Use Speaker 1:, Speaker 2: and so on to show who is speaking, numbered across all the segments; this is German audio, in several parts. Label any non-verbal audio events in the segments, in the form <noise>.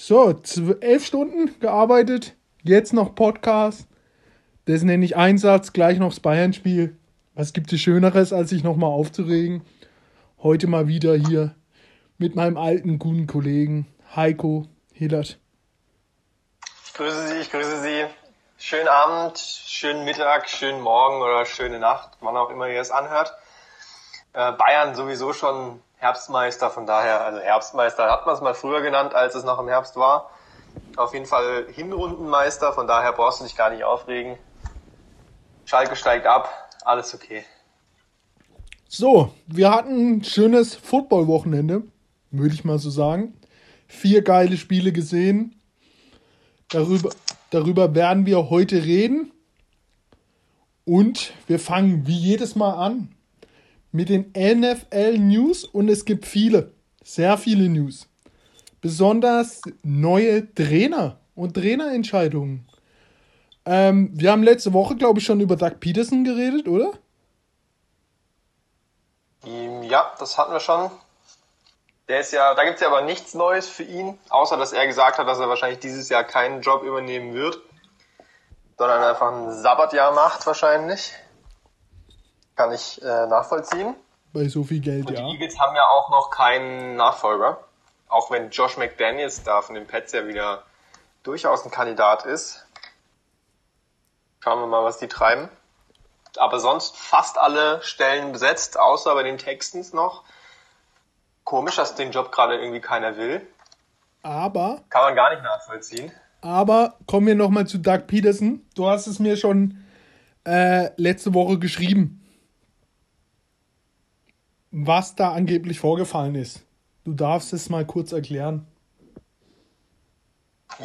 Speaker 1: So, elf Stunden gearbeitet, jetzt noch Podcast. Das nenne ich Einsatz, gleich noch das Bayern-Spiel. Was gibt es Schöneres, als sich nochmal aufzuregen? Heute mal wieder hier mit meinem alten, guten Kollegen Heiko Hillert.
Speaker 2: Ich grüße Sie, ich grüße Sie. Schönen Abend, schönen Mittag, schönen Morgen oder schöne Nacht, wann auch immer ihr es anhört. Äh, Bayern sowieso schon Herbstmeister, von daher, also Herbstmeister hat man es mal früher genannt, als es noch im Herbst war. Auf jeden Fall Hinrundenmeister, von daher brauchst du dich gar nicht aufregen. Schalke steigt ab, alles okay.
Speaker 1: So, wir hatten ein schönes Football-Wochenende, würde ich mal so sagen. Vier geile Spiele gesehen. Darüber, darüber werden wir heute reden. Und wir fangen wie jedes Mal an mit den NFL News und es gibt viele, sehr viele News. Besonders neue Trainer und Trainerentscheidungen. Ähm, wir haben letzte Woche, glaube ich, schon über Doug Peterson geredet, oder?
Speaker 2: Ja, das hatten wir schon. Der ist ja, da gibt es ja aber nichts Neues für ihn, außer dass er gesagt hat, dass er wahrscheinlich dieses Jahr keinen Job übernehmen wird, sondern einfach ein Sabbatjahr macht wahrscheinlich. Kann ich äh, nachvollziehen.
Speaker 1: Bei so viel Geld,
Speaker 2: Und
Speaker 1: ja.
Speaker 2: Die Eagles haben ja auch noch keinen Nachfolger. Auch wenn Josh McDaniels da von den Pets ja wieder durchaus ein Kandidat ist. Schauen wir mal, was die treiben. Aber sonst fast alle Stellen besetzt, außer bei den Texans noch. Komisch, dass den Job gerade irgendwie keiner will.
Speaker 1: Aber,
Speaker 2: Kann man gar nicht nachvollziehen.
Speaker 1: aber kommen wir nochmal zu Doug Peterson. Du hast es mir schon äh, letzte Woche geschrieben, was da angeblich vorgefallen ist. Du darfst es mal kurz erklären.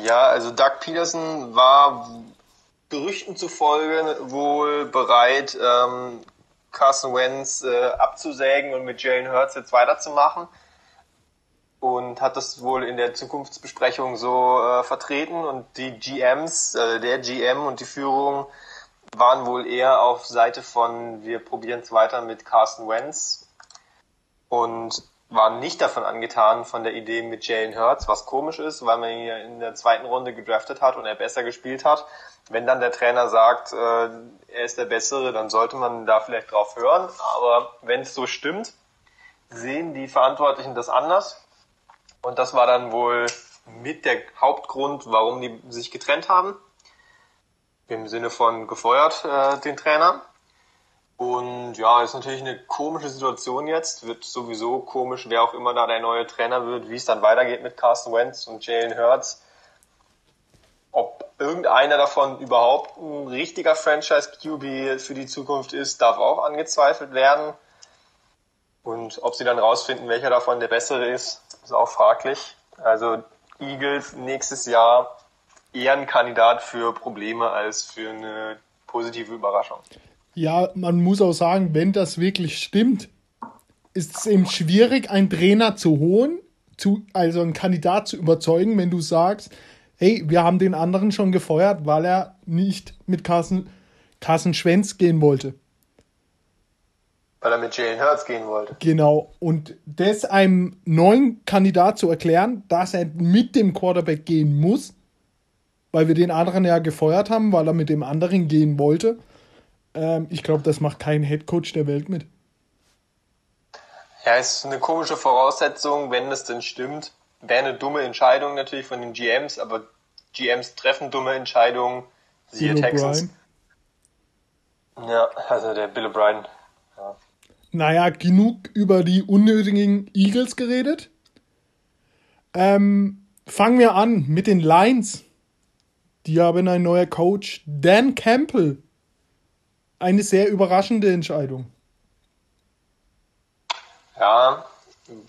Speaker 2: Ja, also Doug Peterson war Gerüchten zufolge wohl bereit, ähm, Carson Wentz äh, abzusägen und mit Jalen Hurts jetzt weiterzumachen. Und hat das wohl in der Zukunftsbesprechung so äh, vertreten und die GMs, äh, der GM und die Führung waren wohl eher auf Seite von wir probieren es weiter mit Carson Wentz und waren nicht davon angetan von der Idee mit Jalen Hurts, was komisch ist, weil man ihn ja in der zweiten Runde gedraftet hat und er besser gespielt hat. Wenn dann der Trainer sagt, äh, er ist der Bessere, dann sollte man da vielleicht drauf hören. Aber wenn es so stimmt, sehen die Verantwortlichen das anders. Und das war dann wohl mit der Hauptgrund, warum die sich getrennt haben. Im Sinne von gefeuert, äh, den Trainer. Und ja, ist natürlich eine komische Situation jetzt. Wird sowieso komisch, wer auch immer da der neue Trainer wird, wie es dann weitergeht mit Carson Wentz und Jalen Hurts. Ob irgendeiner davon überhaupt ein richtiger Franchise-QB für die Zukunft ist, darf auch angezweifelt werden. Und ob sie dann rausfinden, welcher davon der bessere ist, ist auch fraglich. Also Eagles nächstes Jahr eher ein Kandidat für Probleme als für eine positive Überraschung.
Speaker 1: Ja, man muss auch sagen, wenn das wirklich stimmt, ist es eben schwierig, einen Trainer zu holen, zu, also einen Kandidat zu überzeugen, wenn du sagst, hey, wir haben den anderen schon gefeuert, weil er nicht mit Carson, Carson Schwenz gehen wollte.
Speaker 2: Weil er mit Jalen Hurts gehen wollte.
Speaker 1: Genau. Und das einem neuen Kandidat zu erklären, dass er mit dem Quarterback gehen muss, weil wir den anderen ja gefeuert haben, weil er mit dem anderen gehen wollte. Ähm, ich glaube, das macht kein Headcoach der Welt mit.
Speaker 2: Ja, ist eine komische Voraussetzung, wenn es denn stimmt. Wäre eine dumme Entscheidung natürlich von den GMs, aber GMs treffen dumme Entscheidungen. Siehe
Speaker 1: Bill
Speaker 2: Texans. Ja, also der Bill O'Brien. Ja.
Speaker 1: Naja, genug über die unnötigen Eagles geredet. Ähm, fangen wir an mit den Lions. Die haben ein neuer Coach, Dan Campbell. Eine sehr überraschende Entscheidung.
Speaker 2: ja,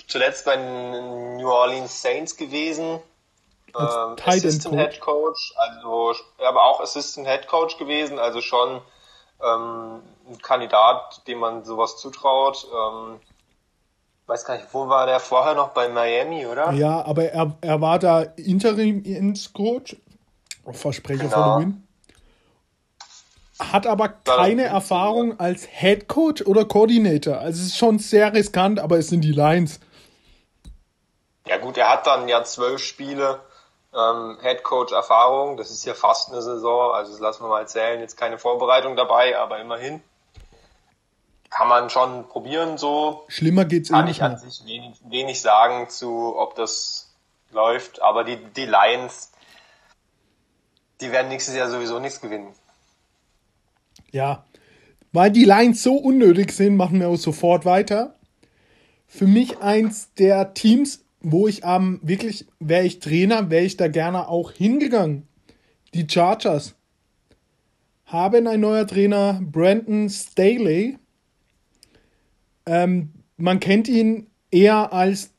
Speaker 2: zuletzt bei den New Orleans Saints gewesen. Ähm, Assistant
Speaker 1: Coach.
Speaker 2: Head Coach, also aber auch Assistant Head Coach gewesen, also schon ähm, ein Kandidat, dem man sowas zutraut. Ähm, weiß gar nicht, wo war der vorher noch bei Miami, oder?
Speaker 1: Ja, aber er, er war da Interim-Coach. Versprecher
Speaker 2: Genau.
Speaker 1: win. Hat aber keine Erfahrung als Head Coach oder Coordinator. Also es ist schon sehr riskant, aber es sind die Lions.
Speaker 2: Ja gut, er hat dann ja zwölf Spiele ähm, Head Coach Erfahrung. Das ist ja fast eine Saison, also das lassen wir mal zählen. Jetzt keine Vorbereitung dabei, aber immerhin kann man schon probieren so.
Speaker 1: Schlimmer geht's
Speaker 2: Kann ich an sich wenig, wenig sagen zu, ob das läuft, aber die, die Lions, die werden nächstes Jahr sowieso nichts gewinnen.
Speaker 1: Ja, weil die Lions so unnötig sind, machen wir auch sofort weiter. Für mich eins der Teams, wo ich am ähm, wirklich, wäre ich Trainer, wäre ich da gerne auch hingegangen. Die Chargers haben ein neuer Trainer, Brandon Staley. Ähm, man kennt ihn eher als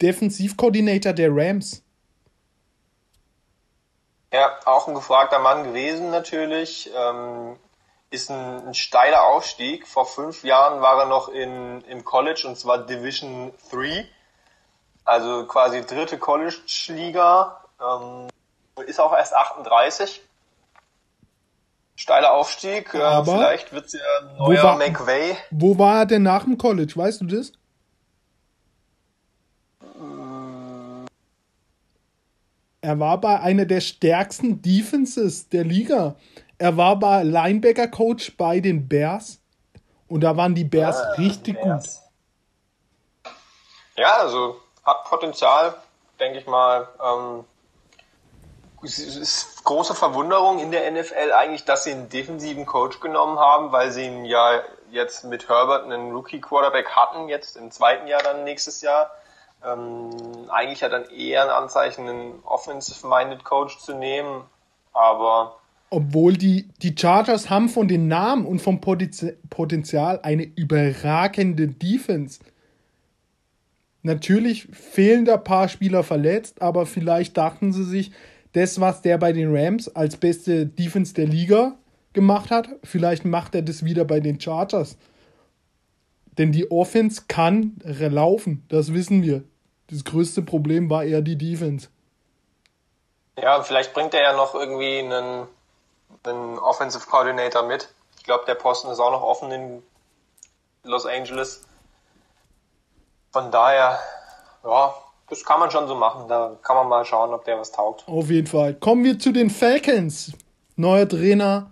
Speaker 1: Defensivkoordinator der Rams.
Speaker 2: Ja, auch ein gefragter Mann gewesen natürlich. Ähm, ist ein, ein, steiler Aufstieg. Vor fünf Jahren war er noch in, im College und zwar Division 3. Also quasi dritte College-Liga. Ähm, ist auch erst 38. Steiler Aufstieg. Äh, Aber vielleicht wird es ja ein neuer
Speaker 1: war,
Speaker 2: McVay.
Speaker 1: Wo war er denn nach dem College? Weißt du das? Er war bei einer der stärksten Defenses der Liga. Er war bei Linebacker Coach bei den Bears und da waren die Bears ah, richtig Bears.
Speaker 2: gut. Ja, also hat Potenzial, denke ich mal. Ähm, es ist große Verwunderung in der NFL eigentlich, dass sie einen defensiven Coach genommen haben, weil sie ihn ja jetzt mit Herbert einen Rookie Quarterback hatten, jetzt im zweiten Jahr dann nächstes Jahr. Ähm, eigentlich hat dann eher ein Anzeichen, einen offensive-minded Coach zu nehmen, aber
Speaker 1: obwohl die, die Chargers haben von den Namen und vom Potenzial eine überragende Defense. Natürlich fehlen da ein paar Spieler verletzt, aber vielleicht dachten sie sich, das, was der bei den Rams als beste Defense der Liga gemacht hat, vielleicht macht er das wieder bei den Chargers. Denn die Offense kann laufen, das wissen wir. Das größte Problem war eher die Defense.
Speaker 2: Ja, vielleicht bringt er ja noch irgendwie einen, einen Offensive Coordinator mit. Ich glaube, der Posten ist auch noch offen in Los Angeles. Von daher, ja, das kann man schon so machen. Da kann man mal schauen, ob der was taugt.
Speaker 1: Auf jeden Fall. Kommen wir zu den Falcons. Neuer Trainer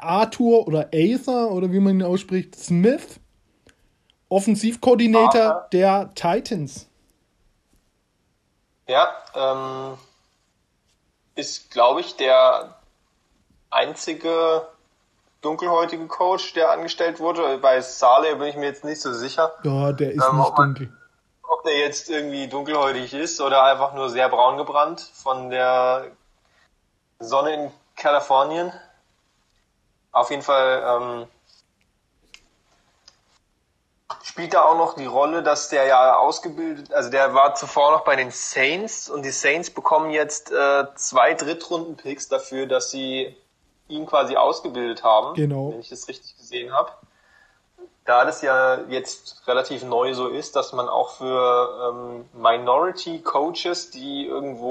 Speaker 1: Arthur oder Aether oder wie man ihn ausspricht, Smith. Offensivkoordinator ah, der Titans.
Speaker 2: Ja, ähm, ist, glaube ich, der einzige dunkelhäutige Coach, der angestellt wurde. Bei Saleh bin ich mir jetzt nicht so sicher.
Speaker 1: Ja, der ist ähm, nicht ob man, dunkel.
Speaker 2: Ob der jetzt irgendwie dunkelhäutig ist oder einfach nur sehr braun gebrannt von der Sonne in Kalifornien. Auf jeden Fall ähm, spielt da auch noch die Rolle, dass der ja ausgebildet, also der war zuvor noch bei den Saints und die Saints bekommen jetzt äh, zwei Drittrunden-Picks dafür, dass sie ihn quasi ausgebildet haben,
Speaker 1: genau.
Speaker 2: wenn ich das richtig gesehen habe. Da das ja jetzt relativ neu so ist, dass man auch für ähm, Minority Coaches, die irgendwo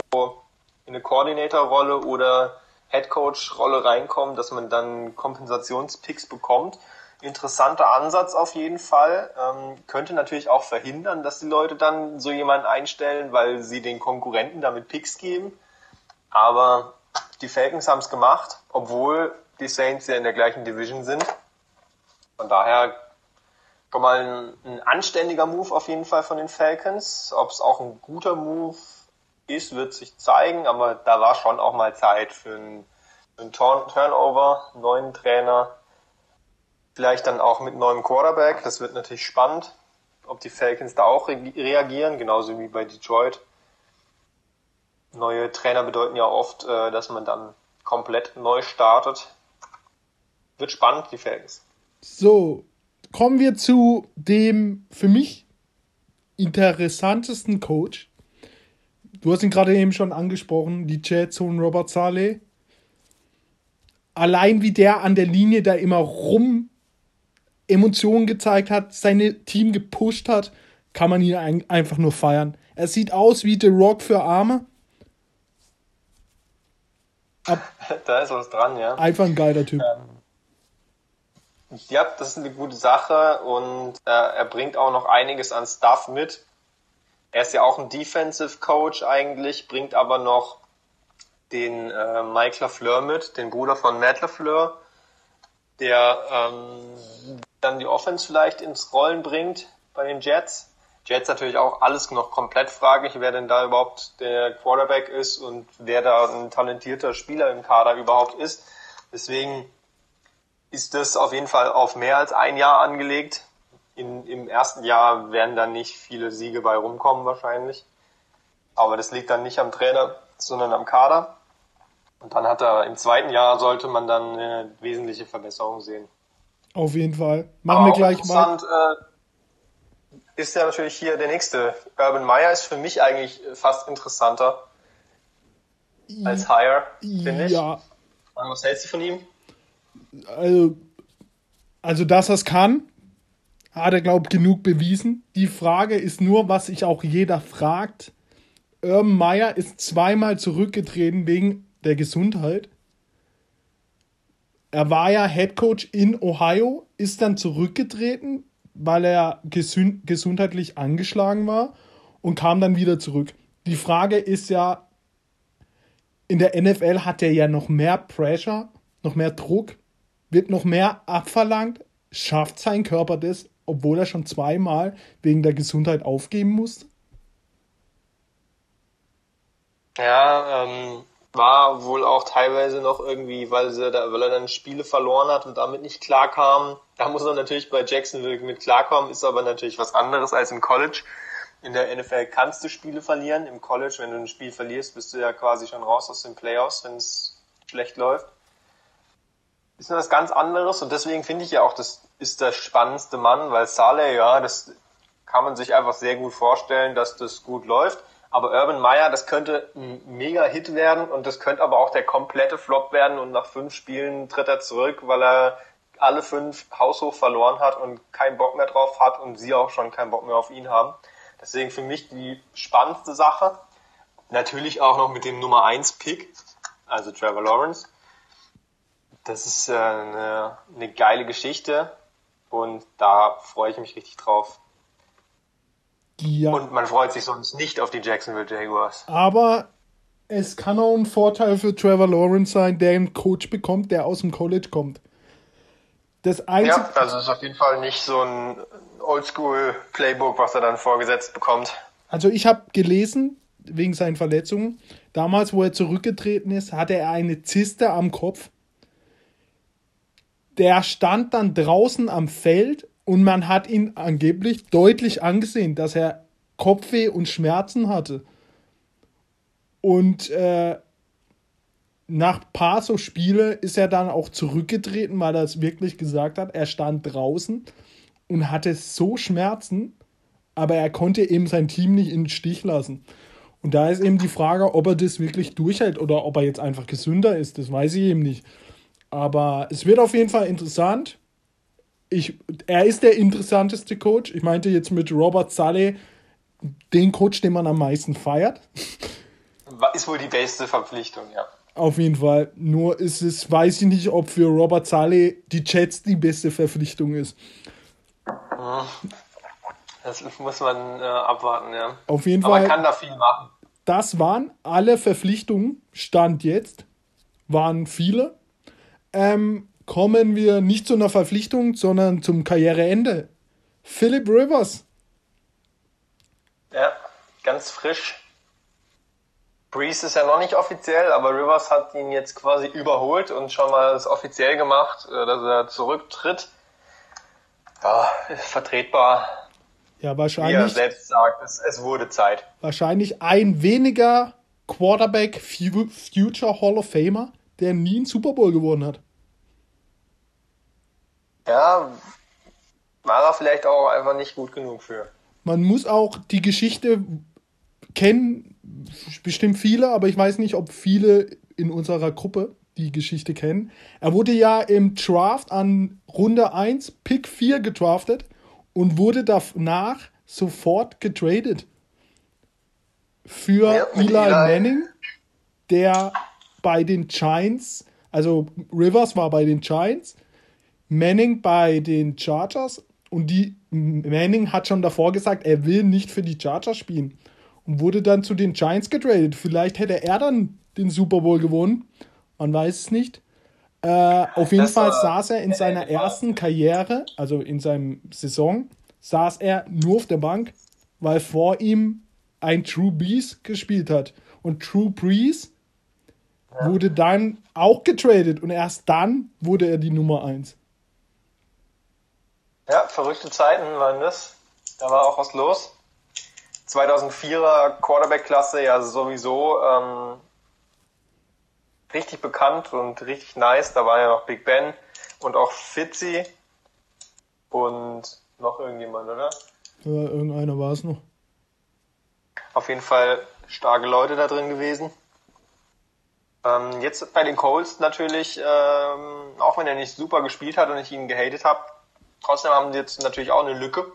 Speaker 2: in eine Coordinator-Rolle oder Head Coach-Rolle reinkommen, dass man dann Kompensationspicks bekommt interessanter Ansatz auf jeden Fall. Ähm, könnte natürlich auch verhindern, dass die Leute dann so jemanden einstellen, weil sie den Konkurrenten damit Picks geben. Aber die Falcons haben es gemacht, obwohl die Saints ja in der gleichen Division sind. Von daher schon mal ein, ein anständiger Move auf jeden Fall von den Falcons. Ob es auch ein guter Move ist, wird sich zeigen, aber da war schon auch mal Zeit für einen, für einen Turnover, neuen Trainer Vielleicht dann auch mit neuem Quarterback. Das wird natürlich spannend, ob die Falcons da auch re reagieren, genauso wie bei Detroit. Neue Trainer bedeuten ja oft, äh, dass man dann komplett neu startet. Wird spannend, die Falcons.
Speaker 1: So, kommen wir zu dem für mich interessantesten Coach. Du hast ihn gerade eben schon angesprochen, die Jets und Robert Saleh. Allein wie der an der Linie da immer rum Emotionen gezeigt hat, seine Team gepusht hat, kann man ihn einfach nur feiern. Er sieht aus wie The Rock für Arme.
Speaker 2: Ab <laughs> da ist was dran, ja.
Speaker 1: Einfach ein geiler Typ.
Speaker 2: Ähm, ja, das ist eine gute Sache und äh, er bringt auch noch einiges an Stuff mit. Er ist ja auch ein Defensive Coach eigentlich, bringt aber noch den äh, Mike LaFleur mit, den Bruder von Matt LaFleur, der ähm, dann die Offense vielleicht ins Rollen bringt bei den Jets. Jets natürlich auch alles noch komplett fraglich, wer denn da überhaupt der Quarterback ist und wer da ein talentierter Spieler im Kader überhaupt ist. Deswegen ist das auf jeden Fall auf mehr als ein Jahr angelegt. In, Im ersten Jahr werden dann nicht viele Siege bei rumkommen wahrscheinlich. Aber das liegt dann nicht am Trainer, sondern am Kader. Und dann hat er im zweiten Jahr sollte man dann eine wesentliche Verbesserung sehen.
Speaker 1: Auf jeden Fall. Machen wir gleich mal.
Speaker 2: Äh, ist ja natürlich hier der nächste. Urban Meyer ist für mich eigentlich fast interessanter als Hire, finde ich. Ja. Was hältst du von ihm?
Speaker 1: Also, also dass er es kann, hat er, glaube ich, genug bewiesen. Die Frage ist nur, was sich auch jeder fragt. Urban Meyer ist zweimal zurückgetreten wegen der Gesundheit. Er war ja Head Coach in Ohio, ist dann zurückgetreten weil er gesund gesundheitlich angeschlagen war und kam dann wieder zurück. Die Frage ist ja, in der NFL hat er ja noch mehr Pressure, noch mehr Druck, wird noch mehr abverlangt, schafft sein Körper das, obwohl er schon zweimal wegen der Gesundheit aufgeben musste?
Speaker 2: Ja, ähm, war wohl auch teilweise noch irgendwie, weil, sie da, weil er dann Spiele verloren hat und damit nicht klarkam. Da muss er natürlich bei Jacksonville mit klarkommen, ist aber natürlich was anderes als im College. In der NFL kannst du Spiele verlieren. Im College, wenn du ein Spiel verlierst, bist du ja quasi schon raus aus den Playoffs, wenn es schlecht läuft. Ist nur was ganz anderes und deswegen finde ich ja auch, das ist der spannendste Mann, weil Saleh, ja, das kann man sich einfach sehr gut vorstellen, dass das gut läuft. Aber Urban Meyer, das könnte ein mega Hit werden und das könnte aber auch der komplette Flop werden und nach fünf Spielen tritt er zurück, weil er alle fünf haushoch verloren hat und keinen Bock mehr drauf hat und sie auch schon keinen Bock mehr auf ihn haben. Deswegen für mich die spannendste Sache. Natürlich auch noch mit dem Nummer 1 Pick, also Trevor Lawrence. Das ist äh, eine, eine geile Geschichte und da freue ich mich richtig drauf. Ja. Und man freut sich sonst nicht auf die Jacksonville Jaguars.
Speaker 1: Aber es kann auch ein Vorteil für Trevor Lawrence sein, der einen Coach bekommt, der aus dem College kommt.
Speaker 2: Das einzige ja, also ist auf jeden Fall nicht so ein Oldschool-Playbook, was er dann vorgesetzt bekommt.
Speaker 1: Also ich habe gelesen, wegen seinen Verletzungen, damals, wo er zurückgetreten ist, hatte er eine Zyste am Kopf. Der stand dann draußen am Feld und man hat ihn angeblich deutlich angesehen, dass er Kopfweh und Schmerzen hatte. Und äh, nach paar so Spiele ist er dann auch zurückgetreten, weil er es wirklich gesagt hat. Er stand draußen und hatte so Schmerzen, aber er konnte eben sein Team nicht in den Stich lassen. Und da ist eben die Frage, ob er das wirklich durchhält oder ob er jetzt einfach gesünder ist. Das weiß ich eben nicht. Aber es wird auf jeden Fall interessant ich, er ist der interessanteste Coach. Ich meinte jetzt mit Robert Saleh den Coach, den man am meisten feiert.
Speaker 2: Ist wohl die beste Verpflichtung, ja.
Speaker 1: Auf jeden Fall. Nur ist es, weiß ich nicht, ob für Robert Saleh die Jets die beste Verpflichtung ist.
Speaker 2: Das muss man äh, abwarten, ja.
Speaker 1: Auf jeden
Speaker 2: Aber
Speaker 1: Fall.
Speaker 2: man kann da viel machen.
Speaker 1: Das waren alle Verpflichtungen, Stand jetzt. Waren viele. Ähm, kommen wir nicht zu einer Verpflichtung, sondern zum Karriereende. Philip Rivers.
Speaker 2: Ja, ganz frisch. Breeze ist ja noch nicht offiziell, aber Rivers hat ihn jetzt quasi überholt und schon mal offiziell gemacht, äh, dass er zurücktritt. Ja, ist vertretbar.
Speaker 1: Ja, wahrscheinlich.
Speaker 2: Wie er selbst sagt, es, es wurde Zeit.
Speaker 1: Wahrscheinlich ein weniger Quarterback Future Hall of Famer, der nie einen Super Bowl gewonnen hat.
Speaker 2: Ja, war er vielleicht auch einfach nicht gut genug für.
Speaker 1: Man muss auch die Geschichte kennen, bestimmt viele, aber ich weiß nicht, ob viele in unserer Gruppe die Geschichte kennen. Er wurde ja im Draft an Runde 1, Pick 4 gedraftet und wurde danach sofort getradet. Für Eli Manning, der bei den Giants, also Rivers war bei den Giants, Manning bei den Chargers und die Manning hat schon davor gesagt, er will nicht für die Chargers spielen und wurde dann zu den Giants getradet. Vielleicht hätte er dann den Super Bowl gewonnen. Man weiß es nicht. Äh, auf jeden
Speaker 2: Das
Speaker 1: Fall saß er in seiner ersten Karriere, also in seinem Saison, saß er nur auf der Bank, weil vor ihm ein True Brees gespielt hat. Und True Brees wurde dann auch getradet und erst dann wurde er die Nummer 1.
Speaker 2: Ja, verrückte Zeiten waren das. Da war auch was los. 2004er Quarterback-Klasse ja sowieso ähm, richtig bekannt und richtig nice. Da war ja noch Big Ben und auch Fitzy und noch irgendjemand, oder?
Speaker 1: Ja, irgendeiner war es noch.
Speaker 2: Auf jeden Fall starke Leute da drin gewesen. Ähm, jetzt bei den Colts natürlich, ähm, auch wenn er nicht super gespielt hat und ich ihn gehatet habe, trotzdem haben die jetzt natürlich auch eine Lücke.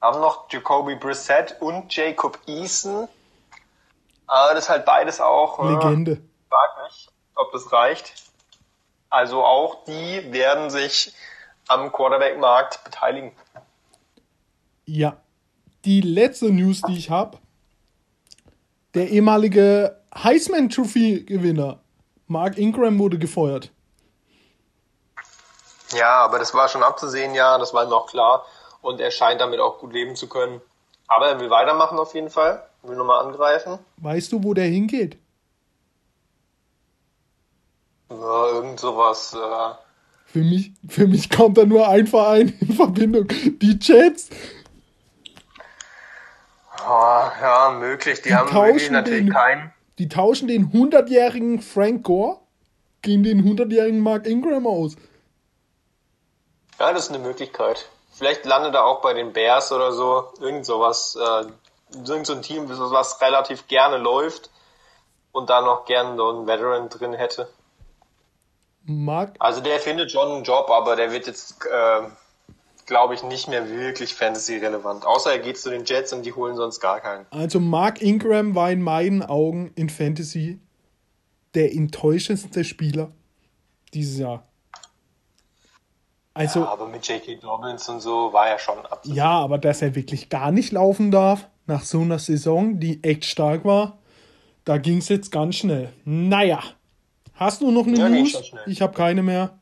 Speaker 2: Haben noch Jacoby Brissett und Jacob Eason. Aber das ist halt beides auch. äh,
Speaker 1: Legende.
Speaker 2: Ich frag mich, ob das reicht. Also auch die werden sich am Quarterback-Markt beteiligen.
Speaker 1: Ja. Die letzte News, die ich habe. Der ehemalige Heisman Trophy Gewinner Mark Ingram wurde gefeuert.
Speaker 2: Ja, aber das war schon abzusehen, ja, das war ihm auch klar. Und er scheint damit auch gut leben zu können. Aber er will weitermachen auf jeden Fall. Will nochmal angreifen.
Speaker 1: Weißt du, wo der hingeht?
Speaker 2: Ja, irgend sowas. Äh,
Speaker 1: Für mich, für mich kommt da nur ein Verein in Verbindung. Die Jets.
Speaker 2: oh, ja, möglich. Die, haben
Speaker 1: tauschen
Speaker 2: wirklich natürlich
Speaker 1: den-
Speaker 2: keinen.
Speaker 1: Die tauschen den 100-jährigen Frank Gore gegen den 100-jährigen Mark Ingram aus.
Speaker 2: Ja, das ist eine Möglichkeit. Vielleicht landet er auch bei den Bears oder so. Irgend sowas. Äh, irgend so ein Team, was relativ gerne läuft. Und da noch gern so einen Veteran drin hätte.
Speaker 1: Mark,
Speaker 2: Also der findet schon einen Job, aber der wird jetzt, äh, glaube ich, nicht mehr wirklich Fantasy-relevant. Außer er geht zu den Jets und die holen sonst gar keinen.
Speaker 1: also Mark Ingram war in meinen Augen in Fantasy der enttäuschendste Spieler dieses Jahr. Also,
Speaker 2: Ja, aber mit J.K. Dobbins und so war er schon ab.
Speaker 1: Ja, aber dass er wirklich gar nicht laufen darf, nach so einer Saison, die echt stark war, da ging es jetzt ganz schnell. Naja, hast du noch eine
Speaker 2: Ja,
Speaker 1: News? Ich habe keine mehr.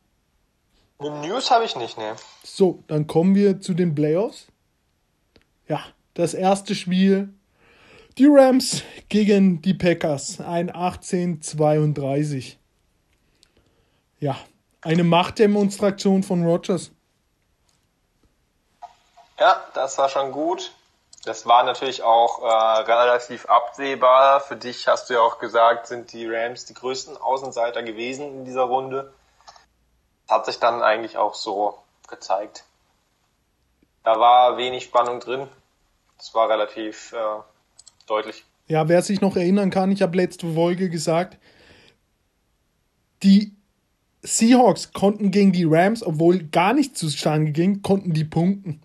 Speaker 2: Eine News habe ich nicht, ne.
Speaker 1: So, dann kommen wir zu den Playoffs. Ja, das erste Spiel. Die Rams gegen die Packers. Ein 18-32. Ja, eine Machtdemonstration von Rogers.
Speaker 2: Ja, das war schon gut. Das war natürlich auch äh, relativ absehbar. Für dich hast du ja auch gesagt, sind die Rams die größten Außenseiter gewesen in dieser Runde. Das hat sich dann eigentlich auch so gezeigt. Da war wenig Spannung drin. Das war relativ äh, deutlich.
Speaker 1: Ja, wer sich noch erinnern kann, ich habe letzte Folge gesagt, die Seahawks konnten gegen die Rams, obwohl gar nichts zustande ging, konnten die punkten.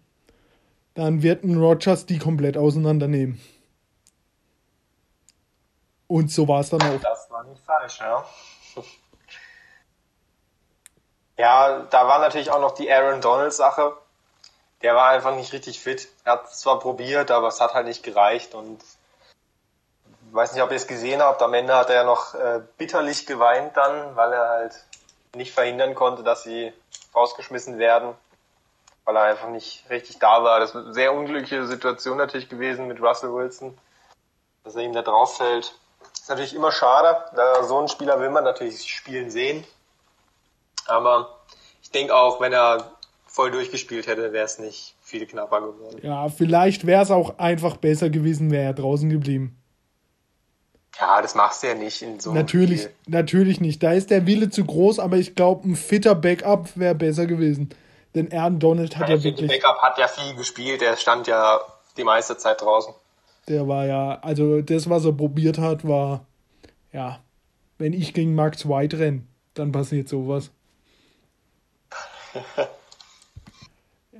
Speaker 1: Dann wird ein Rogers die komplett auseinandernehmen. Und so war es dann auch.
Speaker 2: Das war nicht falsch, ja. <laughs> Ja, da war natürlich auch noch die Aaron Donald Sache. Der war einfach nicht richtig fit. Er hat es zwar probiert, aber es hat halt nicht gereicht und ich weiß nicht, ob ihr es gesehen habt. Am Ende hat er ja noch äh, bitterlich geweint dann, weil er halt nicht verhindern konnte, dass sie rausgeschmissen werden, weil er einfach nicht richtig da war. Das ist eine sehr unglückliche Situation natürlich gewesen mit Russell Wilson, dass er ihm da drauf fällt. Ist natürlich immer schade. Da so einen Spieler will man natürlich spielen sehen. Aber ich denke auch, wenn er voll durchgespielt hätte, wäre es nicht viel knapper geworden.
Speaker 1: Ja, vielleicht wäre es auch einfach besser gewesen, wäre er draußen geblieben.
Speaker 2: Ja, das machst du ja nicht in so einem
Speaker 1: Natürlich,
Speaker 2: Spiel.
Speaker 1: natürlich nicht. Da ist der Wille zu groß, aber ich glaube, ein fitter Backup wäre besser gewesen. Denn Aaron Donald hat
Speaker 2: Der
Speaker 1: ja
Speaker 2: fitte
Speaker 1: wirklich.
Speaker 2: Backup hat ja viel gespielt. Er stand ja die meiste Zeit draußen.
Speaker 1: Der war ja, also das, was er probiert hat, war, ja, wenn ich gegen Max White renne, dann passiert sowas. <laughs>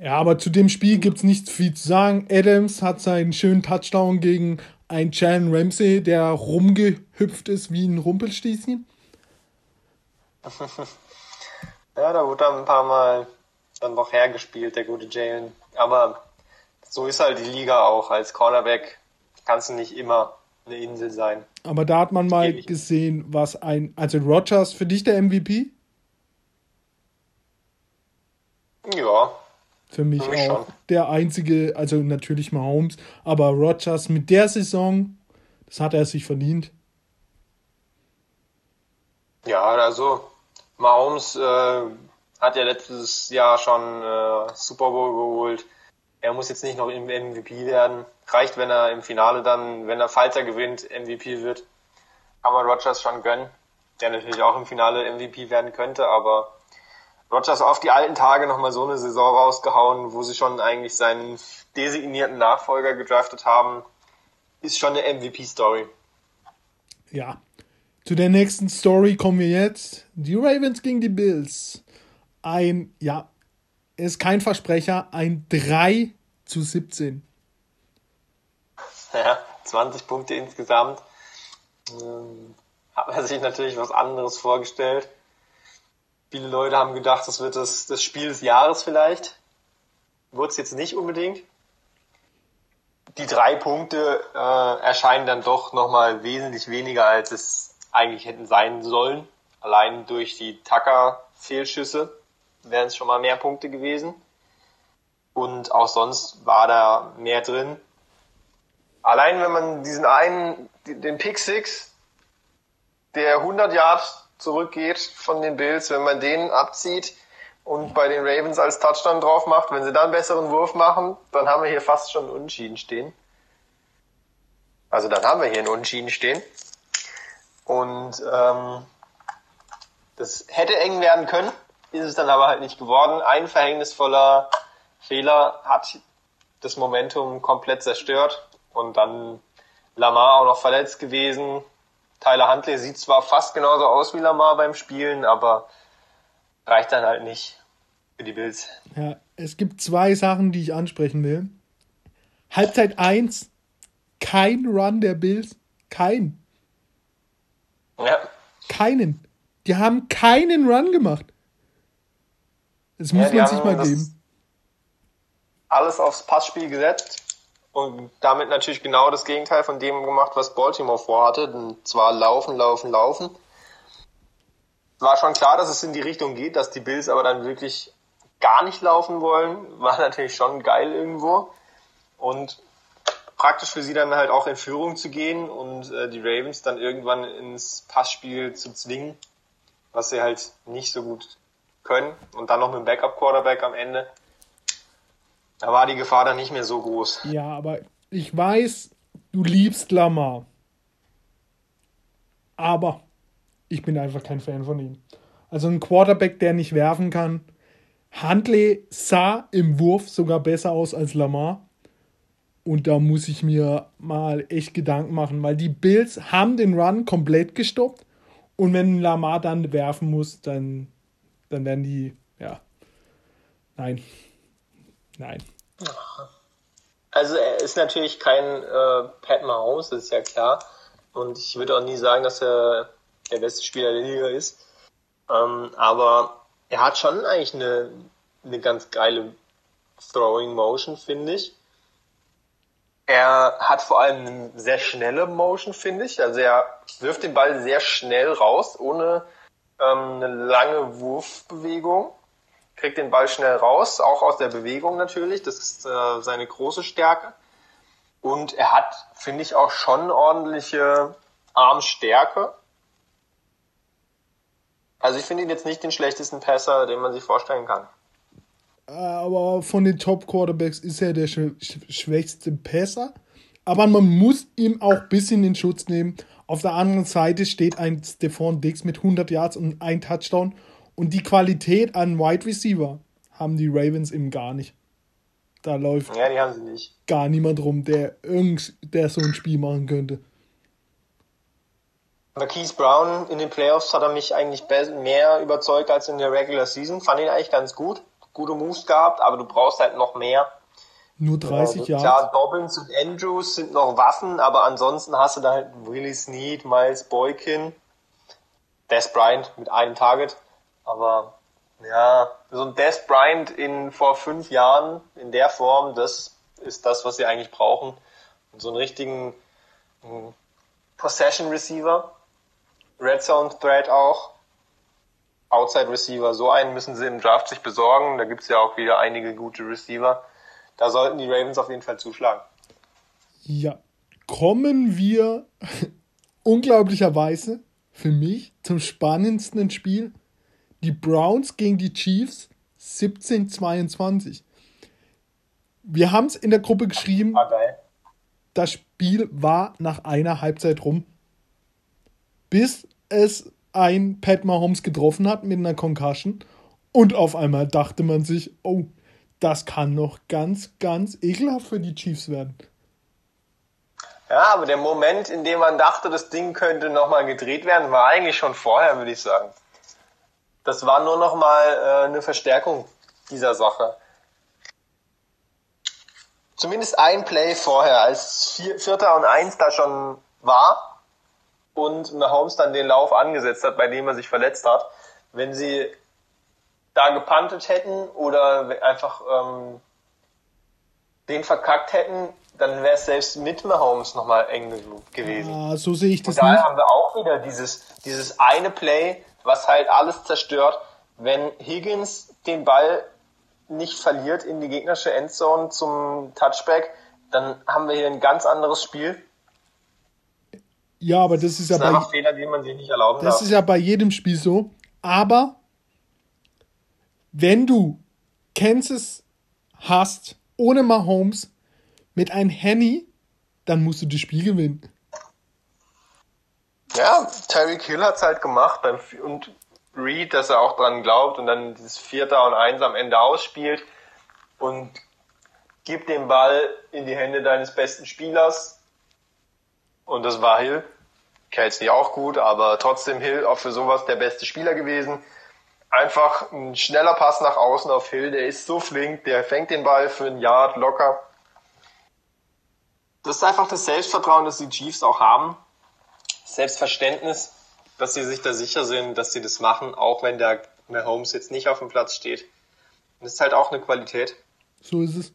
Speaker 1: Ja, aber zu dem Spiel gibt es nichts viel zu sagen. Adams hat seinen schönen Touchdown gegen einen Jalen Ramsey, der rumgehüpft ist wie ein Rumpelstilzchen. <laughs>
Speaker 2: Ja, da wurde er ein paar Mal dann noch hergespielt, der gute Jalen. Aber so ist halt die Liga auch. Als Cornerback kannst du nicht immer eine Insel sein.
Speaker 1: Aber da hat man mal gesehen, was ein. Also Rogers für dich der MVP?
Speaker 2: Ja.
Speaker 1: Für mich, für auch. Schon. Der einzige, also natürlich Mahomes, aber Rogers mit der Saison, das hat er sich verdient.
Speaker 2: Ja, also Mahomes äh, hat ja letztes Jahr schon äh, Super Bowl geholt. Er muss jetzt nicht noch im MVP werden. Reicht, wenn er im Finale dann, wenn er Falter gewinnt, MVP wird. Kann man Rogers schon gönnen, der natürlich auch im Finale MVP werden könnte, aber Rogers auf die alten Tage nochmal so eine Saison rausgehauen, wo sie schon eigentlich seinen designierten Nachfolger gedraftet haben, ist schon eine MVP-Story.
Speaker 1: Ja. Zu der nächsten Story kommen wir jetzt. Die Ravens gegen die Bills. Ein, ja, ist kein Versprecher, ein 3 zu 17.
Speaker 2: Ja, 20 Punkte insgesamt. Ähm, hat man sich natürlich was anderes vorgestellt. Viele Leute haben gedacht, das wird das, das Spiel des Jahres vielleicht. Wurde es jetzt nicht unbedingt. Die drei Punkte äh, erscheinen dann doch nochmal wesentlich weniger, als es eigentlich hätten sein sollen. Allein durch die Tucker-Fehlschüsse wären es schon mal mehr Punkte gewesen. Und auch sonst war da mehr drin. Allein wenn man diesen einen, den Pick Six, der 100 Yards zurückgeht von den Bills, wenn man den abzieht und bei den Ravens als Touchdown drauf macht, wenn sie da einen besseren Wurf machen, dann haben wir hier fast schon einen Unschieden stehen. Also dann haben wir hier einen Unschieden stehen. Und ähm, das hätte eng werden können, ist es dann aber halt nicht geworden. Ein verhängnisvoller Fehler hat das Momentum komplett zerstört und dann Lamar auch noch verletzt gewesen, Tyler Huntley sieht zwar fast genauso aus wie Lamar beim Spielen, aber reicht dann halt nicht für die Bills.
Speaker 1: Ja, es gibt zwei Sachen, die ich ansprechen will. Halbzeit 1, kein Run der Bills. Kein. Ja. Keinen. Die haben keinen Run gemacht. Das muss ja, man sich mal geben.
Speaker 2: Alles aufs Passspiel gesetzt und damit natürlich genau das Gegenteil von dem gemacht, was Baltimore vorhatte, und zwar laufen, laufen, laufen. War schon klar, dass es in die Richtung geht, dass die Bills aber dann wirklich gar nicht laufen wollen, war <laughs> natürlich schon geil irgendwo. Und praktisch für sie dann halt auch in Führung zu gehen und äh, die Ravens dann irgendwann ins Passspiel zu zwingen, was sie halt nicht so gut können. Und dann noch mit dem Backup Quarterback am Ende da war die Gefahr dann nicht mehr so groß.
Speaker 1: Ja, aber ich weiß, du liebst Lamar. Aber ich bin einfach kein Fan von ihm. Also ein Quarterback, der nicht werfen kann. Huntley sah im Wurf sogar besser aus als Lamar. Und da muss ich mir mal echt Gedanken machen, weil die Bills haben den Run komplett gestoppt. Und wenn Lamar dann werfen muss, dann, dann werden die, ja. Nein. Nein.
Speaker 2: Also er ist natürlich kein äh, Pat Mahomes, das ist ja klar. Und ich würde auch nie sagen, dass er der beste Spieler der Liga ist. Ähm, aber er hat schon eigentlich eine, eine ganz geile Throwing Motion, finde ich. Er hat vor allem eine sehr schnelle Motion, finde ich. Also er wirft den Ball sehr schnell raus, ohne ähm, eine lange Wurfbewegung kriegt den Ball schnell raus, auch aus der Bewegung natürlich. Das ist äh, seine große Stärke. Und er hat, finde ich, auch schon ordentliche Armstärke. Also ich finde ihn jetzt nicht den schlechtesten Passer, den man sich vorstellen kann.
Speaker 1: Aber von den Top Quarterbacks ist er der schwächste Passer. Aber man muss ihm auch ein bisschen in Schutz nehmen. Auf der anderen Seite steht ein Stephon Diggs mit 100 Yards und ein Touchdown und die Qualität an Wide Receiver haben die Ravens eben gar nicht. Da läuft
Speaker 2: ja,
Speaker 1: gar niemand rum, der irgend, der so ein Spiel machen könnte.
Speaker 2: Marquise Brown in den Playoffs hat er mich eigentlich mehr überzeugt als in der Regular Season. Fand ihn eigentlich ganz gut. Gute Moves gehabt, aber du brauchst halt noch mehr.
Speaker 1: Nur 30 Jahre.
Speaker 2: Klar, Dobbins und Andrews sind noch Waffen, aber ansonsten hast du da halt Willie Snead, Miles Boykin, Des Bryant mit einem Target. Aber ja, so ein Death Bryant in vor fünf Jahren in der Form, das ist das, was sie eigentlich brauchen. Und so einen richtigen Possession Receiver, Red Zone Threat auch, Outside Receiver. So einen müssen sie im Draft sich besorgen. Da gibt's ja auch wieder einige gute Receiver. Da sollten die Ravens auf jeden Fall zuschlagen.
Speaker 1: Ja, kommen wir <laughs> unglaublicherweise für mich zum spannendsten Spiel. Die Browns gegen die Chiefs 17-22. Wir haben es in der Gruppe geschrieben.
Speaker 2: War geil.
Speaker 1: Das Spiel war nach einer Halbzeit rum. Bis es ein Pat Mahomes getroffen hat mit einer Concussion. Und auf einmal dachte man sich, oh, das kann noch ganz, ganz ekelhaft für die Chiefs werden.
Speaker 2: Ja, aber der Moment, in dem man dachte, das Ding könnte nochmal gedreht werden, war eigentlich schon vorher, würde ich sagen. Das war nur nochmal äh, eine Verstärkung dieser Sache. Zumindest ein Play vorher, als vier, Vierter und Eins da schon war und Mahomes dann den Lauf angesetzt hat, bei dem er sich verletzt hat. Wenn sie da gepantet hätten oder einfach ähm, den verkackt hätten, dann wäre es selbst mit Mahomes nochmal eng gewesen.
Speaker 1: Ah, so sehe ich das
Speaker 2: Und
Speaker 1: nicht.
Speaker 2: haben wir auch wieder dieses, dieses eine Play, was halt alles zerstört. Wenn Higgins den Ball nicht verliert in die gegnerische Endzone zum Touchback, dann haben wir hier ein ganz anderes Spiel.
Speaker 1: Ja, aber das ist ja
Speaker 2: Das
Speaker 1: bei,
Speaker 2: Fehler, die man sich nicht erlauben
Speaker 1: das
Speaker 2: darf.
Speaker 1: ist ja bei jedem Spiel so. Aber wenn du Kansas hast ohne Mahomes mit einem Henny, dann musst du das Spiel gewinnen.
Speaker 2: Ja, Tyreek Hill hat's halt gemacht beim, und Reed, dass er auch dran glaubt und dann dieses Vierter und Eins am Ende ausspielt und gib den Ball in die Hände deines besten Spielers. Und das war Hill. Kelsey auch gut, aber trotzdem Hill auch für sowas der beste Spieler gewesen. Einfach ein schneller Pass nach außen auf Hill, der ist so flink, der fängt den Ball für ein Yard locker. Das ist einfach das Selbstvertrauen, das die Chiefs auch haben. Selbstverständnis, dass sie sich da sicher sind, dass sie das machen, auch wenn der Mahomes jetzt nicht auf dem Platz steht. Und das ist halt auch eine Qualität.
Speaker 1: So ist es.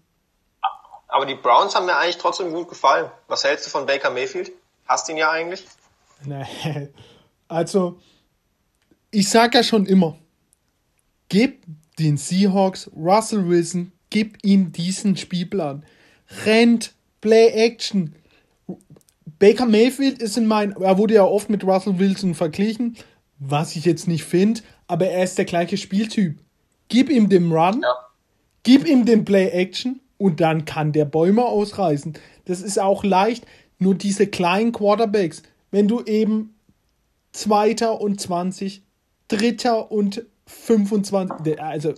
Speaker 2: Aber die Browns haben mir eigentlich trotzdem gut gefallen. Was hältst du von Baker Mayfield? Hast ihn ja eigentlich?
Speaker 1: Nee. Also, ich sag ja schon immer, gib den Seahawks Russell Wilson, gib ihm diesen Spielplan. Rennt, Play Action. Baker Mayfield ist in mein, er wurde ja oft mit Russell Wilson verglichen, was ich jetzt nicht finde, aber er ist der gleiche Spieltyp. Gib ihm den Run,
Speaker 2: Ja.
Speaker 1: Gib ihm den Play-Action und dann kann der Bäume ausreißen. Das ist auch leicht. Nur diese kleinen Quarterbacks, wenn du eben Zweiter und 20, Dritter und 25, also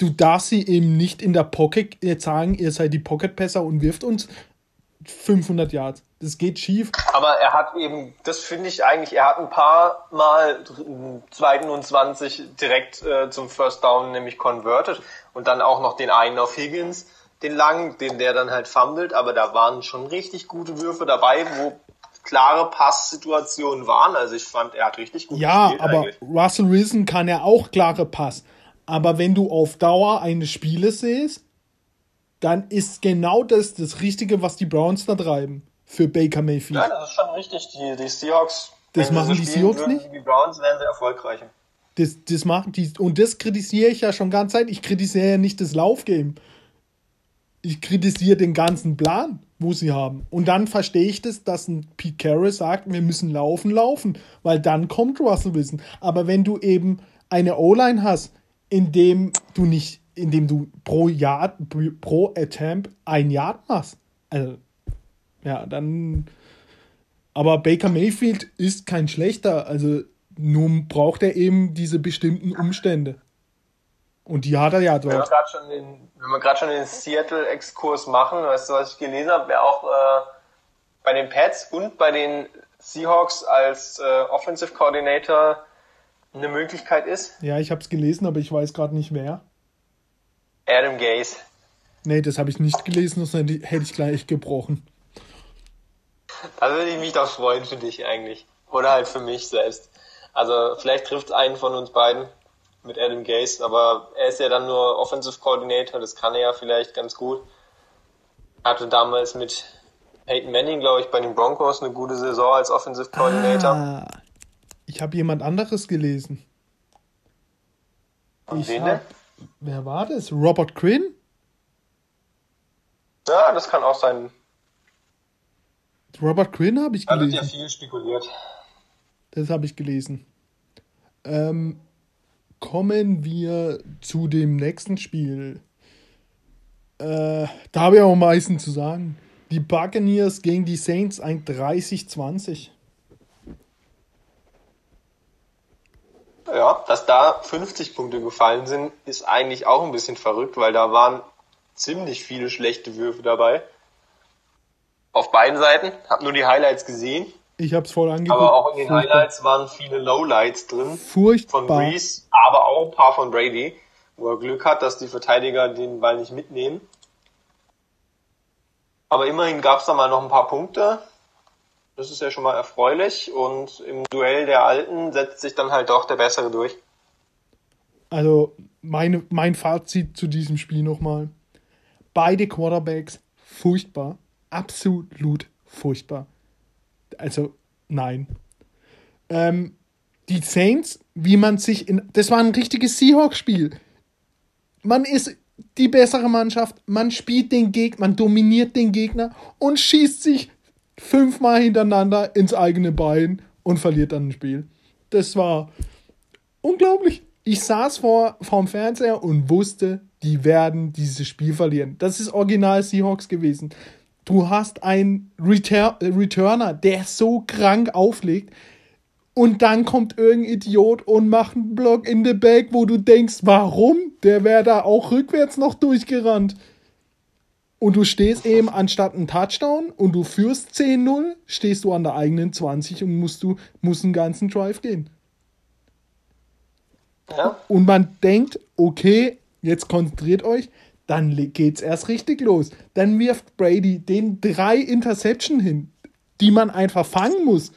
Speaker 1: du darfst sie eben nicht in der Pocket jetzt sagen, ihr seid die Pocket-Pässer und wirft uns 500 Yards. Das geht schief.
Speaker 2: Aber er hat eben, das finde ich eigentlich, er hat ein paar Mal dr- zweiten und 20 direkt äh, zum First Down nämlich converted und dann auch noch den einen auf Higgins, den langen, den der dann halt fummelt, aber da waren schon richtig gute Würfe dabei, wo klare Passsituationen waren. Also ich fand, er hat richtig gut
Speaker 1: Ja,
Speaker 2: gespielt
Speaker 1: aber
Speaker 2: eigentlich.
Speaker 1: Russell Wilson kann ja auch klare Pass. Aber wenn du auf Dauer eines Spieles siehst, dann ist genau das das Richtige, was die Browns da treiben für Baker Mayfield.
Speaker 2: Ja, das ist schon richtig. Die, die Seahawks,
Speaker 1: Das machen
Speaker 2: so
Speaker 1: die Seahawks
Speaker 2: würden
Speaker 1: nicht?
Speaker 2: Die Browns wären sie erfolgreich.
Speaker 1: Das, das machen die, und das kritisiere ich ja schon ganz Zeit. Ich kritisiere ja nicht das Laufgame. Ich kritisiere den ganzen Plan, wo sie haben. Und dann verstehe ich das, dass ein Pete Carroll sagt, wir müssen laufen, laufen, weil dann kommt Russell Wilson. Aber wenn du eben eine O-Line hast, in dem du nicht, in dem du pro Yard, pro Attempt ein Yard machst, also, ja, dann. Aber Baker Mayfield ist kein schlechter, also nur braucht er eben diese bestimmten Umstände. Und die hat er ja
Speaker 2: Wenn wir
Speaker 1: dort.
Speaker 2: gerade schon den, wenn wir gerade schon den Seattle-Exkurs machen, weißt du, was ich gelesen habe, wer auch äh, bei den Pats und bei den Seahawks als äh, Offensive Coordinator eine Möglichkeit ist?
Speaker 1: Ja, ich habe es gelesen, aber ich weiß gerade nicht wer.
Speaker 2: Adam Gase.
Speaker 1: Nee, das habe ich nicht gelesen, hätte ich- hätte ich gleich gebrochen.
Speaker 2: Da würde ich mich doch freuen für dich eigentlich. Oder halt für mich selbst. Also vielleicht trifft einen von uns beiden mit Adam Gase, aber er ist ja dann nur Offensive Coordinator, das kann er ja vielleicht ganz gut. Hatte damals mit Peyton Manning, glaube ich, bei den Broncos eine gute Saison als Offensive Coordinator.
Speaker 1: Ah, ich habe jemand anderes gelesen.
Speaker 2: Und
Speaker 1: Ich hab, wer war das? Robert Quinn?
Speaker 2: Ja, das kann auch sein.
Speaker 1: Robert Quinn habe ich
Speaker 2: Da wird ja
Speaker 1: gelesen.
Speaker 2: viel spekuliert.
Speaker 1: Das habe ich gelesen. Ähm, kommen wir zu dem nächsten Spiel. Äh, da habe ich auch am meisten zu sagen. Die Buccaneers gegen die Saints ein 30-20.
Speaker 2: Ja, dass da 50 Punkte gefallen sind, ist eigentlich auch ein bisschen verrückt, weil da waren ziemlich viele schlechte Würfe dabei. Auf beiden Seiten. Hab nur die Highlights gesehen.
Speaker 1: Ich habe es voll angeguckt.
Speaker 2: Aber auch in den
Speaker 1: Furchtbar.
Speaker 2: Highlights waren viele Lowlights drin. Von
Speaker 1: Furchtbar.
Speaker 2: Breeze, aber auch ein paar von Brady, wo er Glück hat, dass die Verteidiger den Ball nicht mitnehmen. Aber immerhin gab es da mal noch ein paar Punkte. Das ist ja schon mal erfreulich. Und im Duell der Alten setzt sich dann halt doch der Bessere durch.
Speaker 1: Also meine, mein Fazit zu diesem Spiel nochmal. Beide Quarterbacks furchtbar. Absolut furchtbar. Also nein. Ähm, die Saints, wie man sich in. Das war ein richtiges Seahawks-Spiel. Man ist die bessere Mannschaft, man spielt den Gegner, man dominiert den Gegner und schießt sich fünfmal hintereinander ins eigene Bein und verliert dann ein Spiel. Das war unglaublich. Ich saß vor vorm Fernseher und wusste, die werden dieses Spiel verlieren. Das ist original Seahawks gewesen. Du hast einen Retur Returner, der so krank auflegt und dann kommt irgendein Idiot und macht einen Block in the back, wo du denkst, warum? Der wäre da auch rückwärts noch durchgerannt. Und du stehst eben anstatt einen Touchdown und du führst 10-0, stehst du an der eigenen 20 und musst du musst einen ganzen Drive gehen.
Speaker 2: Ja,
Speaker 1: Und man denkt, okay, jetzt konzentriert euch, dann geht's erst richtig los. Dann wirft Brady den drei Interception hin, die man einfach fangen muss,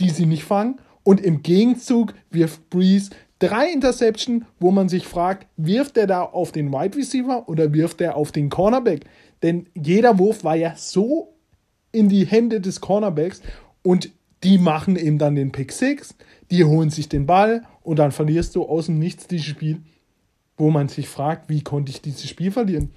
Speaker 1: die sie nicht fangen. Und im Gegenzug wirft Breeze drei Interception, wo man sich fragt, wirft er da auf den Wide Receiver oder wirft er auf den Cornerback? Denn jeder Wurf war ja so in die Hände des Cornerbacks und die machen eben dann den Pick Six, die holen sich den Ball und dann verlierst du aus dem Nichts dieses Spiel, wo man sich fragt, wie konnte ich dieses Spiel verlieren?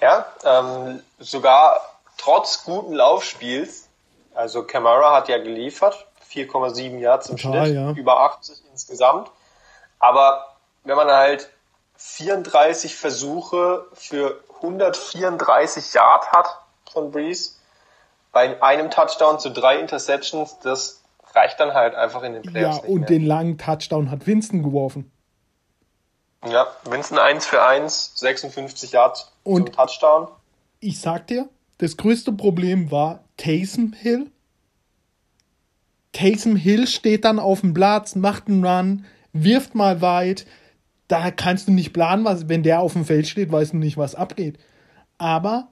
Speaker 2: ja ähm, sogar trotz guten Laufspiels, also Camara hat ja geliefert, 4,7 Yards im
Speaker 1: Total,
Speaker 2: Schnitt,
Speaker 1: ja.
Speaker 2: über 80 insgesamt. Aber wenn man halt 34 Versuche für 134 Yard hat von Breeze, bei einem Touchdown zu drei Interceptions, das reicht dann halt einfach in den
Speaker 1: Ja,
Speaker 2: Playoffs nicht
Speaker 1: und
Speaker 2: mehr.
Speaker 1: den langen Touchdown hat Winston geworfen.
Speaker 2: Ja, Winston 1 für 1, 56 Yards
Speaker 1: Und-
Speaker 2: zum Touchdown.
Speaker 1: Ich sag dir, das größte Problem war Taysom Hill. Taysom Hill steht dann auf dem Platz, macht einen Run, wirft mal weit. Da kannst du nicht planen, was, wenn der auf dem Feld steht, weißt du nicht, was abgeht. Aber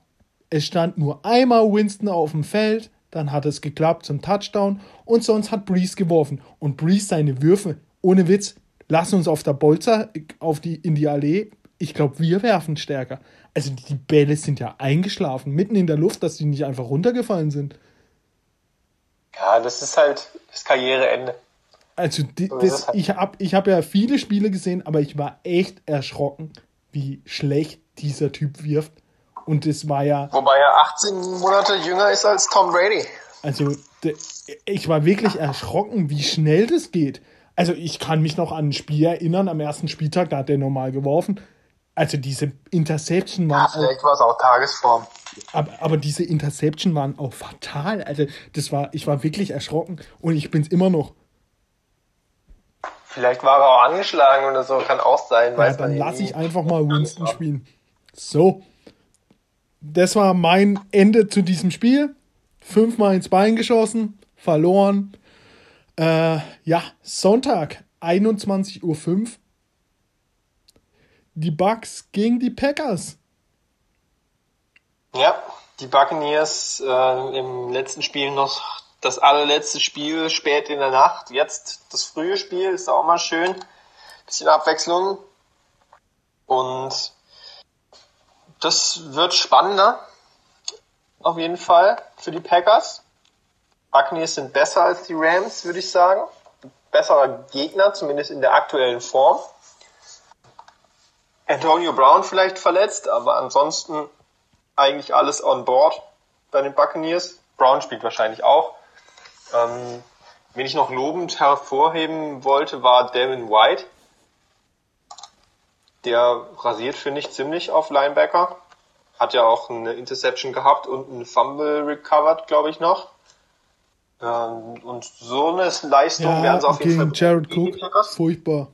Speaker 1: es stand nur einmal Winston auf dem Feld, dann hat es geklappt zum Touchdown und sonst hat Breeze geworfen. Und Breeze seine Würfe, ohne Witz, lass uns auf der Bolzer auf die, in die Allee. Ich glaube, wir werfen stärker. Also die Bälle sind ja eingeschlafen, mitten in der Luft, dass die nicht einfach runtergefallen sind.
Speaker 2: Ja, das ist halt das Karriereende.
Speaker 1: Also die, das,
Speaker 2: es
Speaker 1: ich habe ich hab ja viele Spiele gesehen, aber ich war echt erschrocken, wie schlecht dieser Typ wirft. Und es war ja,
Speaker 2: Wobei er 18 Monate jünger ist als Tom Brady.
Speaker 1: also ich war wirklich erschrocken, wie schnell das geht. Also ich kann mich noch an ein Spiel erinnern, am ersten Spieltag, da hat der normal geworfen. Also diese Interception waren auch,
Speaker 2: Vielleicht war es auch Tagesform.
Speaker 1: aber, aber diese Interception waren auch fatal. Also das war, ich war wirklich erschrocken und ich bin's immer noch.
Speaker 2: Vielleicht war er auch angeschlagen oder so, kann auch sein.
Speaker 1: Ja, dann lasse
Speaker 2: nie.
Speaker 1: ich einfach mal Winston spielen. So. Das war mein Ende zu diesem Spiel. Fünfmal ins Bein geschossen, verloren. Äh, ja, Sonntag, 21.05 Uhr. Die Bucks gegen die Packers.
Speaker 2: Ja, die Buccaneers äh, im letzten Spiel noch das allerletzte Spiel spät in der Nacht. Jetzt das frühe Spiel ist auch mal schön. Bisschen Abwechslung. Und Das wird spannender. Auf jeden Fall für die Packers. Buccaneers sind besser als die Rams, würde ich sagen. Besserer Gegner, zumindest in der aktuellen Form. Antonio Brown vielleicht verletzt, aber ansonsten eigentlich alles on board bei den Buccaneers. Brown spielt wahrscheinlich auch. Ähm, wen ich noch lobend hervorheben wollte, war Devin White. Der rasiert, finde ich, ziemlich auf Linebacker. Hat ja auch eine Interception gehabt und einen Fumble recovered, glaube ich, noch. Ähm, und so eine Leistung ja, werden sie auf jeden Fall.
Speaker 1: Jared Cook, furchtbar.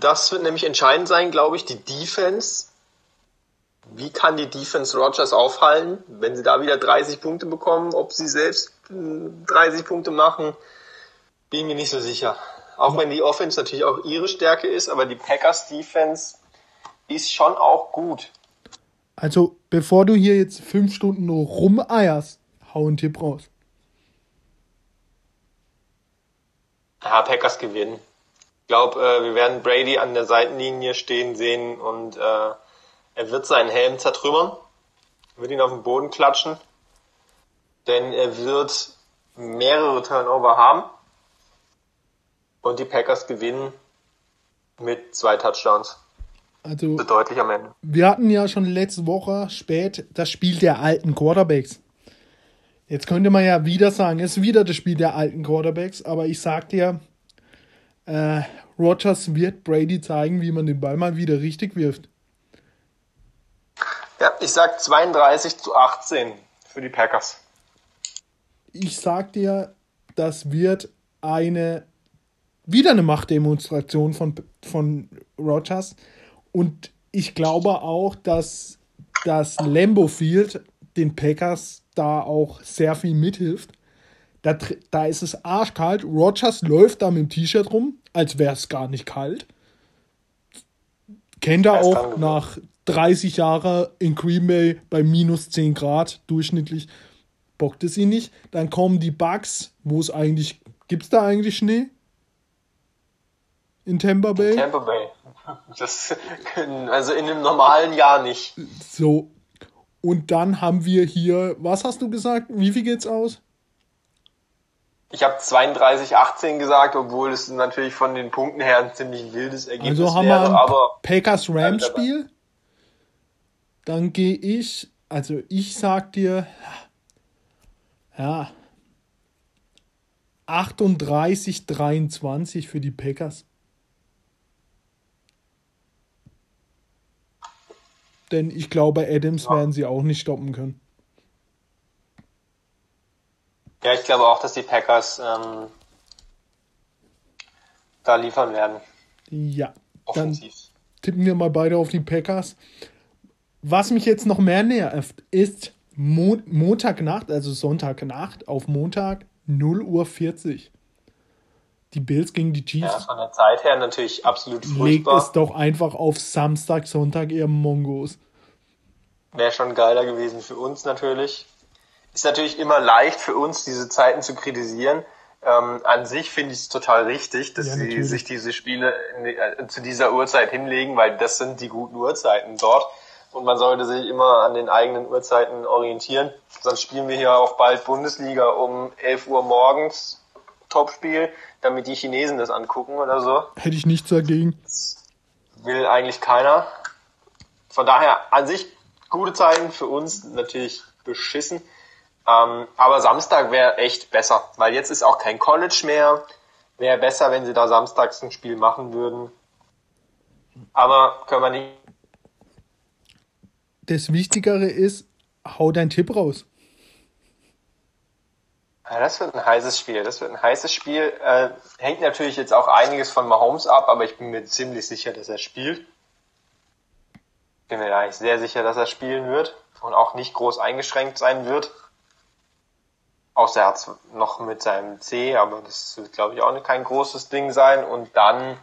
Speaker 2: Das wird nämlich entscheidend sein, glaube ich, die Defense. Wie kann die Defense Rogers aufhalten, wenn sie da wieder 30 Punkte bekommen? Ob sie selbst 30 Punkte machen, bin mir nicht so sicher. Auch wenn die Offense natürlich auch ihre Stärke ist, aber die Packers Defense ist schon auch gut.
Speaker 1: Also, bevor du hier jetzt fünf Stunden nur rumeierst, hau einen Tipp raus.
Speaker 2: Ja, Packers gewinnen. Ich glaube, äh, wir werden Brady an der Seitenlinie stehen sehen und äh, er wird seinen Helm zertrümmern, wird ihn auf den Boden klatschen, denn er wird mehrere Turnover haben und die Packers gewinnen mit zwei Touchdowns.
Speaker 1: Also,
Speaker 2: deutlich am Ende.
Speaker 1: Wir hatten ja schon letzte Woche spät das Spiel der alten Quarterbacks. Jetzt könnte man ja wieder sagen, es ist wieder das Spiel der alten Quarterbacks, aber ich sag dir, äh, Rogers wird Brady zeigen, wie man den Ball mal wieder richtig wirft.
Speaker 2: Ja, ich sag 32 zu 18 für die Packers.
Speaker 1: Ich sag dir, das wird eine wieder eine Machtdemonstration von, von Rogers. Und ich glaube auch, dass das Lambo Field den Packers da auch sehr viel mithilft. Da, da ist es arschkalt. Rogers läuft da mit dem T-Shirt rum, als wäre es gar nicht kalt. Kennt er auch nach 30 Jahren in Green Bay bei minus 10 Grad durchschnittlich. Bockt es ihn nicht. Dann kommen die Bugs, wo es eigentlich. Gibt es da eigentlich Schnee? in Tampa Bay?
Speaker 2: In Tampa Bay. Das, <laughs> also in einem normalen Jahr nicht.
Speaker 1: So. Und dann haben wir hier, was hast du gesagt? Wie viel geht's aus?
Speaker 2: Ich habe 32-18 gesagt, obwohl es natürlich von den Punkten her ein ziemlich wildes Ergebnis
Speaker 1: also haben wäre. Wir ein aber Packers Rams Spiel. Dann gehe ich, also ich sag dir, ja, 38-23 für die Packers. Denn ich glaube, Adams ja. werden sie auch nicht stoppen können.
Speaker 2: Ja, ich glaube auch, dass die Packers ähm, da liefern werden.
Speaker 1: Ja, Offensiv. dann tippen wir mal beide auf die Packers. Was mich jetzt noch mehr nervt, ist Mo Montagnacht, also Sonntagnacht auf Montag 0 Uhr 40 die Bills gegen die Chiefs. Ja,
Speaker 2: von der Zeit her natürlich absolut
Speaker 1: furchtbar. Legt es doch einfach auf Samstag, Sonntag, ihr Mongos.
Speaker 2: Wäre schon geiler gewesen für uns natürlich. Ist natürlich immer leicht für uns, diese Zeiten zu kritisieren. Ähm, an sich finde ich es total richtig, dass ja, sie sich diese Spiele die, äh, zu dieser Uhrzeit hinlegen, weil das sind die guten Uhrzeiten dort. Und man sollte sich immer an den eigenen Uhrzeiten orientieren. Sonst spielen wir hier auch bald Bundesliga um 11 Uhr morgens, Topspiel damit die Chinesen das angucken oder so.
Speaker 1: Hätte ich nichts dagegen.
Speaker 2: will eigentlich keiner. Von daher an sich gute Zeiten für uns natürlich beschissen. Ähm, aber Samstag wäre echt besser, weil jetzt ist auch kein College mehr. Wäre besser, wenn sie da samstags ein Spiel machen würden. Aber können wir nicht.
Speaker 1: Das Wichtigere ist, hau deinen Tipp raus.
Speaker 2: Ja, das wird ein heißes Spiel. Das wird ein heißes Spiel. Äh, hängt natürlich jetzt auch einiges von Mahomes ab, aber ich bin mir ziemlich sicher, dass er spielt. Bin mir eigentlich sehr sicher, dass er spielen wird und auch nicht groß eingeschränkt sein wird. Außer er hat noch mit seinem C, aber das wird, glaube ich, auch kein großes Ding sein. Und dann,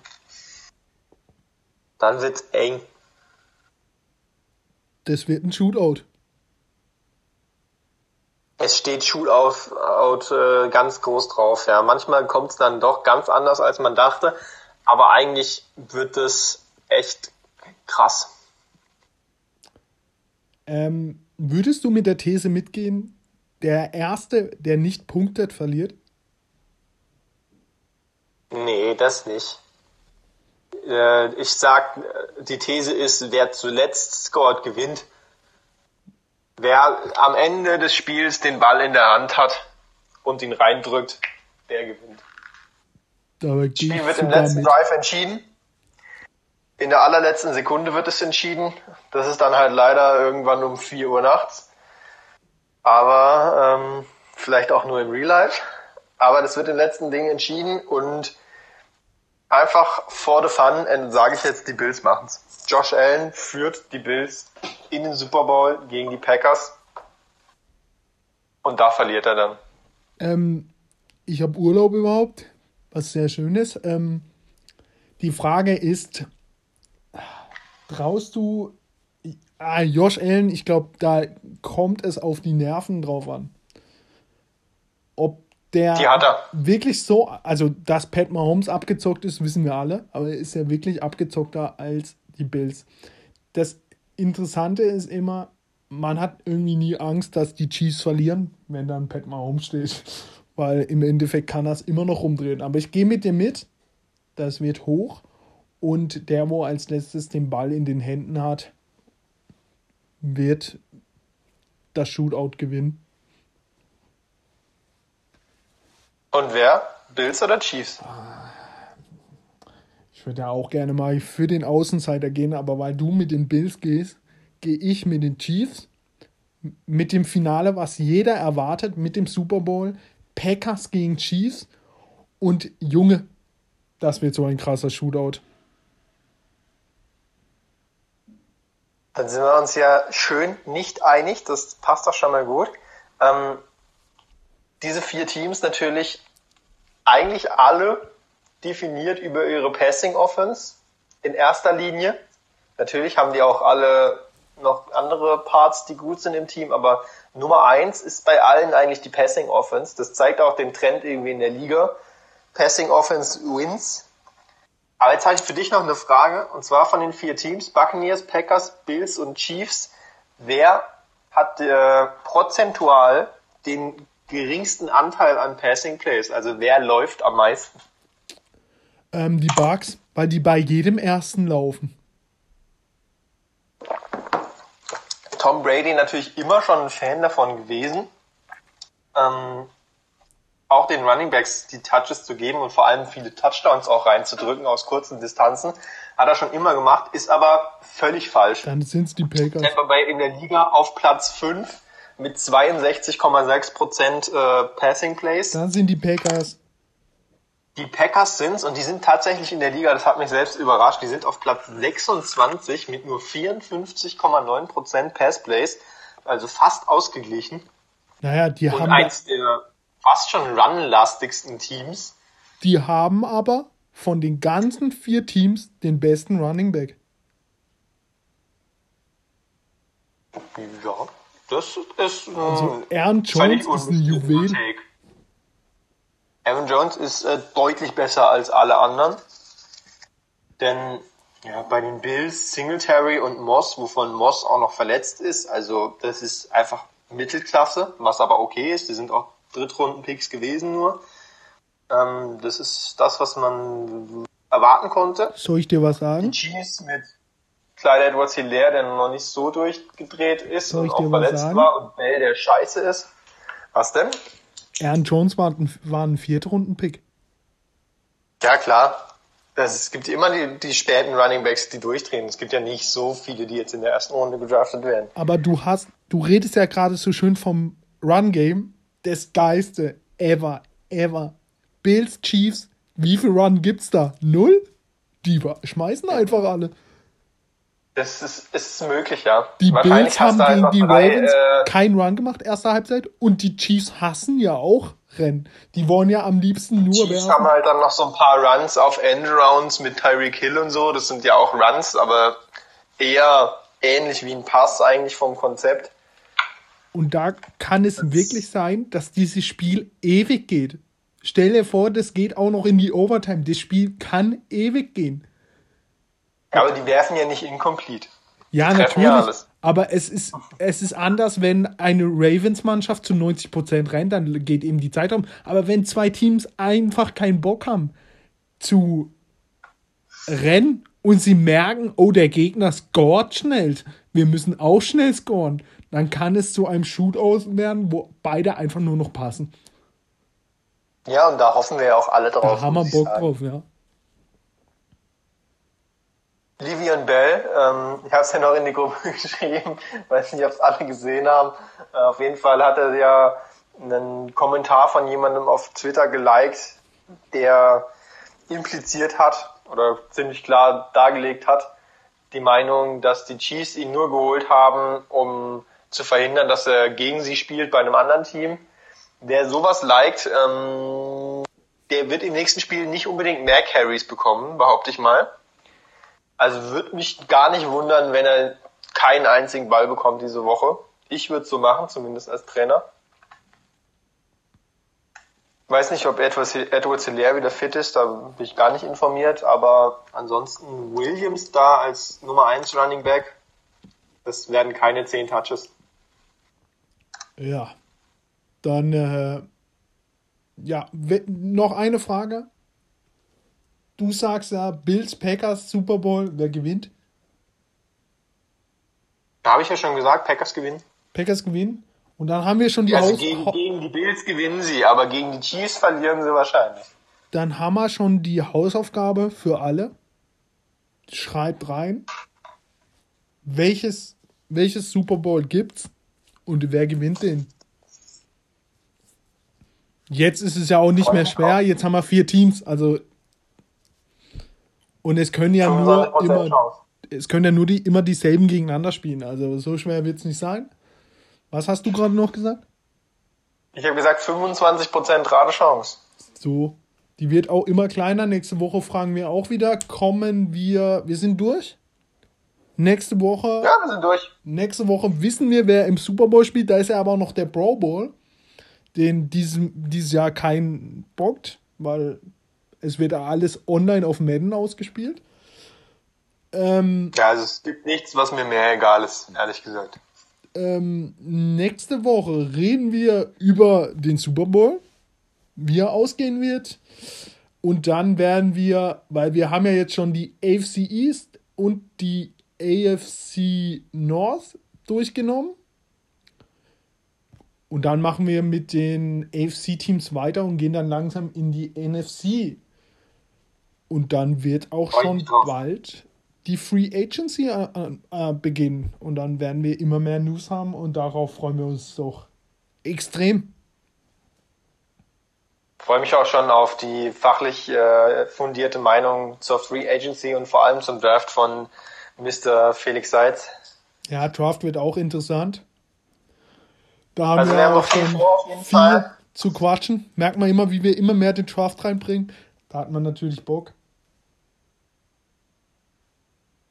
Speaker 2: dann wird's eng.
Speaker 1: Das wird ein Shootout
Speaker 2: es steht Shootout äh, ganz groß drauf. Ja, manchmal kommt es dann doch ganz anders, als man dachte. Aber eigentlich wird es echt krass.
Speaker 1: Ähm, würdest du mit der These mitgehen, der Erste, der nicht punktet, verliert?
Speaker 2: Nee, das nicht. Äh, ich sag, die These ist, wer zuletzt scored, gewinnt. Wer am Ende des Spiels den Ball in der Hand hat und ihn reindrückt, der gewinnt. Das Spiel wird im letzten mit. Drive entschieden. In der allerletzten Sekunde wird es entschieden. Das ist dann halt leider irgendwann um 4 Uhr nachts. Aber ähm, vielleicht auch nur im Real Life. Aber das wird im letzten Ding entschieden und einfach for the fun, sage ich jetzt, die Bills machen's. Josh Allen führt die Bills in den Super Bowl gegen die Packers. Und da verliert er dann.
Speaker 1: Ähm, ich habe Urlaub überhaupt, was sehr schön ist. Ähm, die Frage ist, traust du ah, Josh Allen, ich glaube, da kommt es auf die Nerven drauf an. Ob der wirklich so, also dass Pat Mahomes abgezockt ist, wissen wir alle, aber er ist ja wirklich abgezockter als die Bills. Das Interessante ist immer, man hat irgendwie nie Angst, dass die Chiefs verlieren, wenn dann Pat Mahomes steht, <laughs> weil im Endeffekt kann das immer noch rumdrehen. Aber ich gehe mit dir mit, das wird hoch und der, wo als letztes den Ball in den Händen hat, wird das Shootout gewinnen.
Speaker 2: Und wer? Bills oder Chiefs?
Speaker 1: Ich würde ja auch gerne mal für den Außenseiter gehen, aber weil du mit den Bills gehst, gehe ich mit den Chiefs. Mit dem Finale, was jeder erwartet, mit dem Super Bowl. Packers gegen Chiefs. Und Junge, das wird so ein krasser Shootout.
Speaker 2: Dann sind wir uns ja schön nicht einig. Das passt doch schon mal gut. Ähm, diese vier Teams natürlich eigentlich alle definiert über ihre Passing Offense in erster Linie. Natürlich haben die auch alle noch andere Parts, die gut sind im Team, aber Nummer eins ist bei allen eigentlich die Passing Offense. Das zeigt auch den Trend irgendwie in der Liga. Passing Offense wins. Aber jetzt habe ich für dich noch eine Frage, und zwar von den vier Teams, Buccaneers, Packers, Bills und Chiefs. Wer hat äh, prozentual den geringsten Anteil an Passing Plays? Also wer läuft am meisten?
Speaker 1: Ähm, die Bugs, weil die bei jedem ersten laufen.
Speaker 2: Tom Brady natürlich immer schon ein Fan davon gewesen, ähm, auch den Running Backs die Touches zu geben und vor allem viele Touchdowns auch reinzudrücken aus kurzen Distanzen. Hat er schon immer gemacht, ist aber völlig falsch.
Speaker 1: Dann sind es die Packers.
Speaker 2: Tampa Bay in der Liga auf Platz 5 mit 62,6% äh, Passing Plays.
Speaker 1: Dann sind die Packers.
Speaker 2: Die Packers sind's und die sind tatsächlich in der Liga, das hat mich selbst überrascht, die sind auf Platz 26 mit nur 54,9% Passplays, also fast ausgeglichen.
Speaker 1: Naja, die
Speaker 2: und
Speaker 1: haben.
Speaker 2: eins der fast schon run-lastigsten Teams.
Speaker 1: Die haben aber von den ganzen vier Teams den besten Running Back.
Speaker 2: Ja, das ist. Äh,
Speaker 1: also Aaron Jones ist ein Juwel.
Speaker 2: Aaron Jones ist äh, deutlich besser als alle anderen. Denn ja, bei den Bills, Singletary und Moss, wovon Moss auch noch verletzt ist, also das ist einfach Mittelklasse, was aber okay ist. Die sind auch Drittrunden-Picks gewesen nur. Ähm, das ist das, was man erwarten konnte.
Speaker 1: Soll ich dir was sagen?
Speaker 2: Die Chiefs mit Clyde Edwards Hilaire, der noch nicht so durchgedreht ist Soll und auch verletzt sagen? war und Bell, der scheiße ist. Was denn?
Speaker 1: Aaron Jones war ein, war ein Viertrunden-Pick.
Speaker 2: Ja, klar. es gibt immer die, die späten Running Backs, die durchdrehen. Es gibt ja nicht so viele, die jetzt in der ersten Runde gedraftet werden.
Speaker 1: Aber du hast, du redest ja gerade so schön vom Run-Game. Das geilste ever, ever. Bills, Chiefs, wie viel Run gibt's da? Null? Die schmeißen einfach alle.
Speaker 2: Das ist, ist möglich, ja.
Speaker 1: Die Bills haben gegen die Ravens äh, keinen Run gemacht, erste Halbzeit. Und die Chiefs hassen ja auch Rennen. Die wollen ja am liebsten nur
Speaker 2: Chiefs werfen. haben halt dann noch so ein paar Runs auf Endrounds mit Tyreek Hill und so. Das sind ja auch Runs, aber eher ähnlich wie ein Pass eigentlich vom Konzept.
Speaker 1: Und da kann es das wirklich sein, dass dieses Spiel ewig geht. Stell dir vor, das geht auch noch in die Overtime. Das Spiel kann ewig gehen.
Speaker 2: Ja, aber die werfen ja nicht incomplete.
Speaker 1: Ja,
Speaker 2: ja
Speaker 1: natürlich.
Speaker 2: alles.
Speaker 1: aber es ist, es ist anders, wenn eine Ravens-Mannschaft zu 90% rennt, dann geht eben die Zeit um. Aber wenn zwei Teams einfach keinen Bock haben zu rennen und sie merken, oh, der Gegner scoret schnell, wir müssen auch schnell scoren, dann kann es zu einem Shootout werden, wo beide einfach nur noch passen.
Speaker 2: Ja, und da hoffen wir ja auch alle drauf.
Speaker 1: Da haben wir Bock
Speaker 2: sagen.
Speaker 1: drauf, ja.
Speaker 2: Livian Bell, ähm, ich habe es ja noch in die Gruppe <laughs> geschrieben, weiß nicht, ob es alle gesehen haben. Äh, auf jeden Fall hat er ja einen Kommentar von jemandem auf Twitter geliked, der impliziert hat oder ziemlich klar dargelegt hat, die Meinung, dass die Chiefs ihn nur geholt haben, um zu verhindern, dass er gegen sie spielt bei einem anderen Team. Wer sowas liked, ähm, der wird im nächsten Spiel nicht unbedingt mehr Carries bekommen, behaupte ich mal. Also würde mich gar nicht wundern, wenn er keinen einzigen Ball bekommt diese Woche. Ich würde so machen, zumindest als Trainer. Weiß nicht, ob Edward Edward Hilaire wieder fit ist, da bin ich gar nicht informiert, aber ansonsten Williams da als Nummer 1 Running Back, das werden keine 10 Touches.
Speaker 1: Ja. Dann, äh, ja, noch eine Frage. Du sagst ja, Bills, Packers, Super Bowl, wer gewinnt?
Speaker 2: Da habe ich ja schon gesagt, Packers gewinnen.
Speaker 1: Packers gewinnen. Und dann haben wir schon die
Speaker 2: Also
Speaker 1: Haus
Speaker 2: gegen, gegen die Bills gewinnen sie, aber gegen die Chiefs verlieren sie wahrscheinlich.
Speaker 1: dann haben wir schon die Hausaufgabe für alle. Schreibt rein, welches, welches Super Bowl gibt's und wer gewinnt den. Jetzt ist es ja auch nicht mehr schwer. Jetzt haben wir vier Teams, also und es können ja nur
Speaker 2: 25%
Speaker 1: immer,
Speaker 2: Chance.
Speaker 1: es können ja nur die immer dieselben gegeneinander spielen. Also so schwer wird es nicht sein. Was hast du gerade noch gesagt?
Speaker 2: Ich habe gesagt 25% Radechance.
Speaker 1: So, die wird auch immer kleiner. Nächste Woche fragen wir auch wieder. Kommen wir, wir sind durch. Nächste Woche,
Speaker 2: Ja, wir sind durch.
Speaker 1: nächste Woche wissen wir, wer im Super Bowl spielt. Da ist ja aber auch noch der Pro Bowl, den diesem, dieses Jahr kein bockt, weil es wird alles online auf Madden ausgespielt. Ähm,
Speaker 2: Ja, also es gibt nichts, was mir mehr egal ist, ehrlich gesagt.
Speaker 1: ähm, nächste Woche reden wir über den Super Bowl, wie er ausgehen wird. Und dann werden wir, weil wir haben ja jetzt schon die AFC East und die AFC North durchgenommen. Und dann machen wir mit den AFC-Teams weiter und gehen dann langsam in die NFC. Und dann wird auch
Speaker 2: Freu ich
Speaker 1: schon bald die Free Agency äh, äh, beginnen. Und dann werden wir immer mehr News haben und darauf freuen wir uns doch extrem.
Speaker 2: Freue mich auch schon auf die fachlich äh, fundierte Meinung zur Free Agency und vor allem zum Draft von Mr. Felix Seitz.
Speaker 1: Ja, Draft wird auch interessant. Da haben
Speaker 2: Also
Speaker 1: wir
Speaker 2: wir haben
Speaker 1: auch
Speaker 2: viel
Speaker 1: schon
Speaker 2: vor auf jeden
Speaker 1: viel
Speaker 2: Fall.
Speaker 1: zu quatschen. Merkt man immer, wie wir immer mehr den Draft reinbringen. Da hat man natürlich Bock.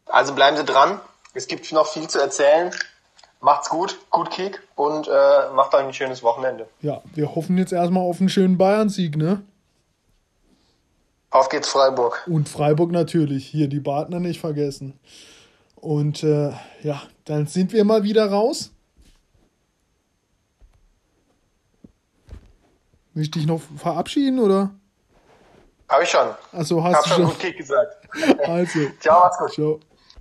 Speaker 2: Also bleiben Sie dran. Es gibt noch viel zu erzählen. Macht's gut, gut Kick und äh, macht euch ein schönes Wochenende.
Speaker 1: Ja, wir hoffen jetzt erstmal auf einen schönen Bayern-Sieg, ne?
Speaker 2: Auf geht's Freiburg.
Speaker 1: Und Freiburg natürlich. Hier die Partner nicht vergessen. Und äh, ja, dann sind wir mal wieder raus. Will ich dich noch verabschieden oder?
Speaker 2: Habe ich schon.
Speaker 1: Achso,
Speaker 2: Hab
Speaker 1: hast
Speaker 2: schon
Speaker 1: du
Speaker 2: gut Kick gesagt.
Speaker 1: schon. <laughs> Also,
Speaker 2: Ciao, macht's gut.
Speaker 1: ciao.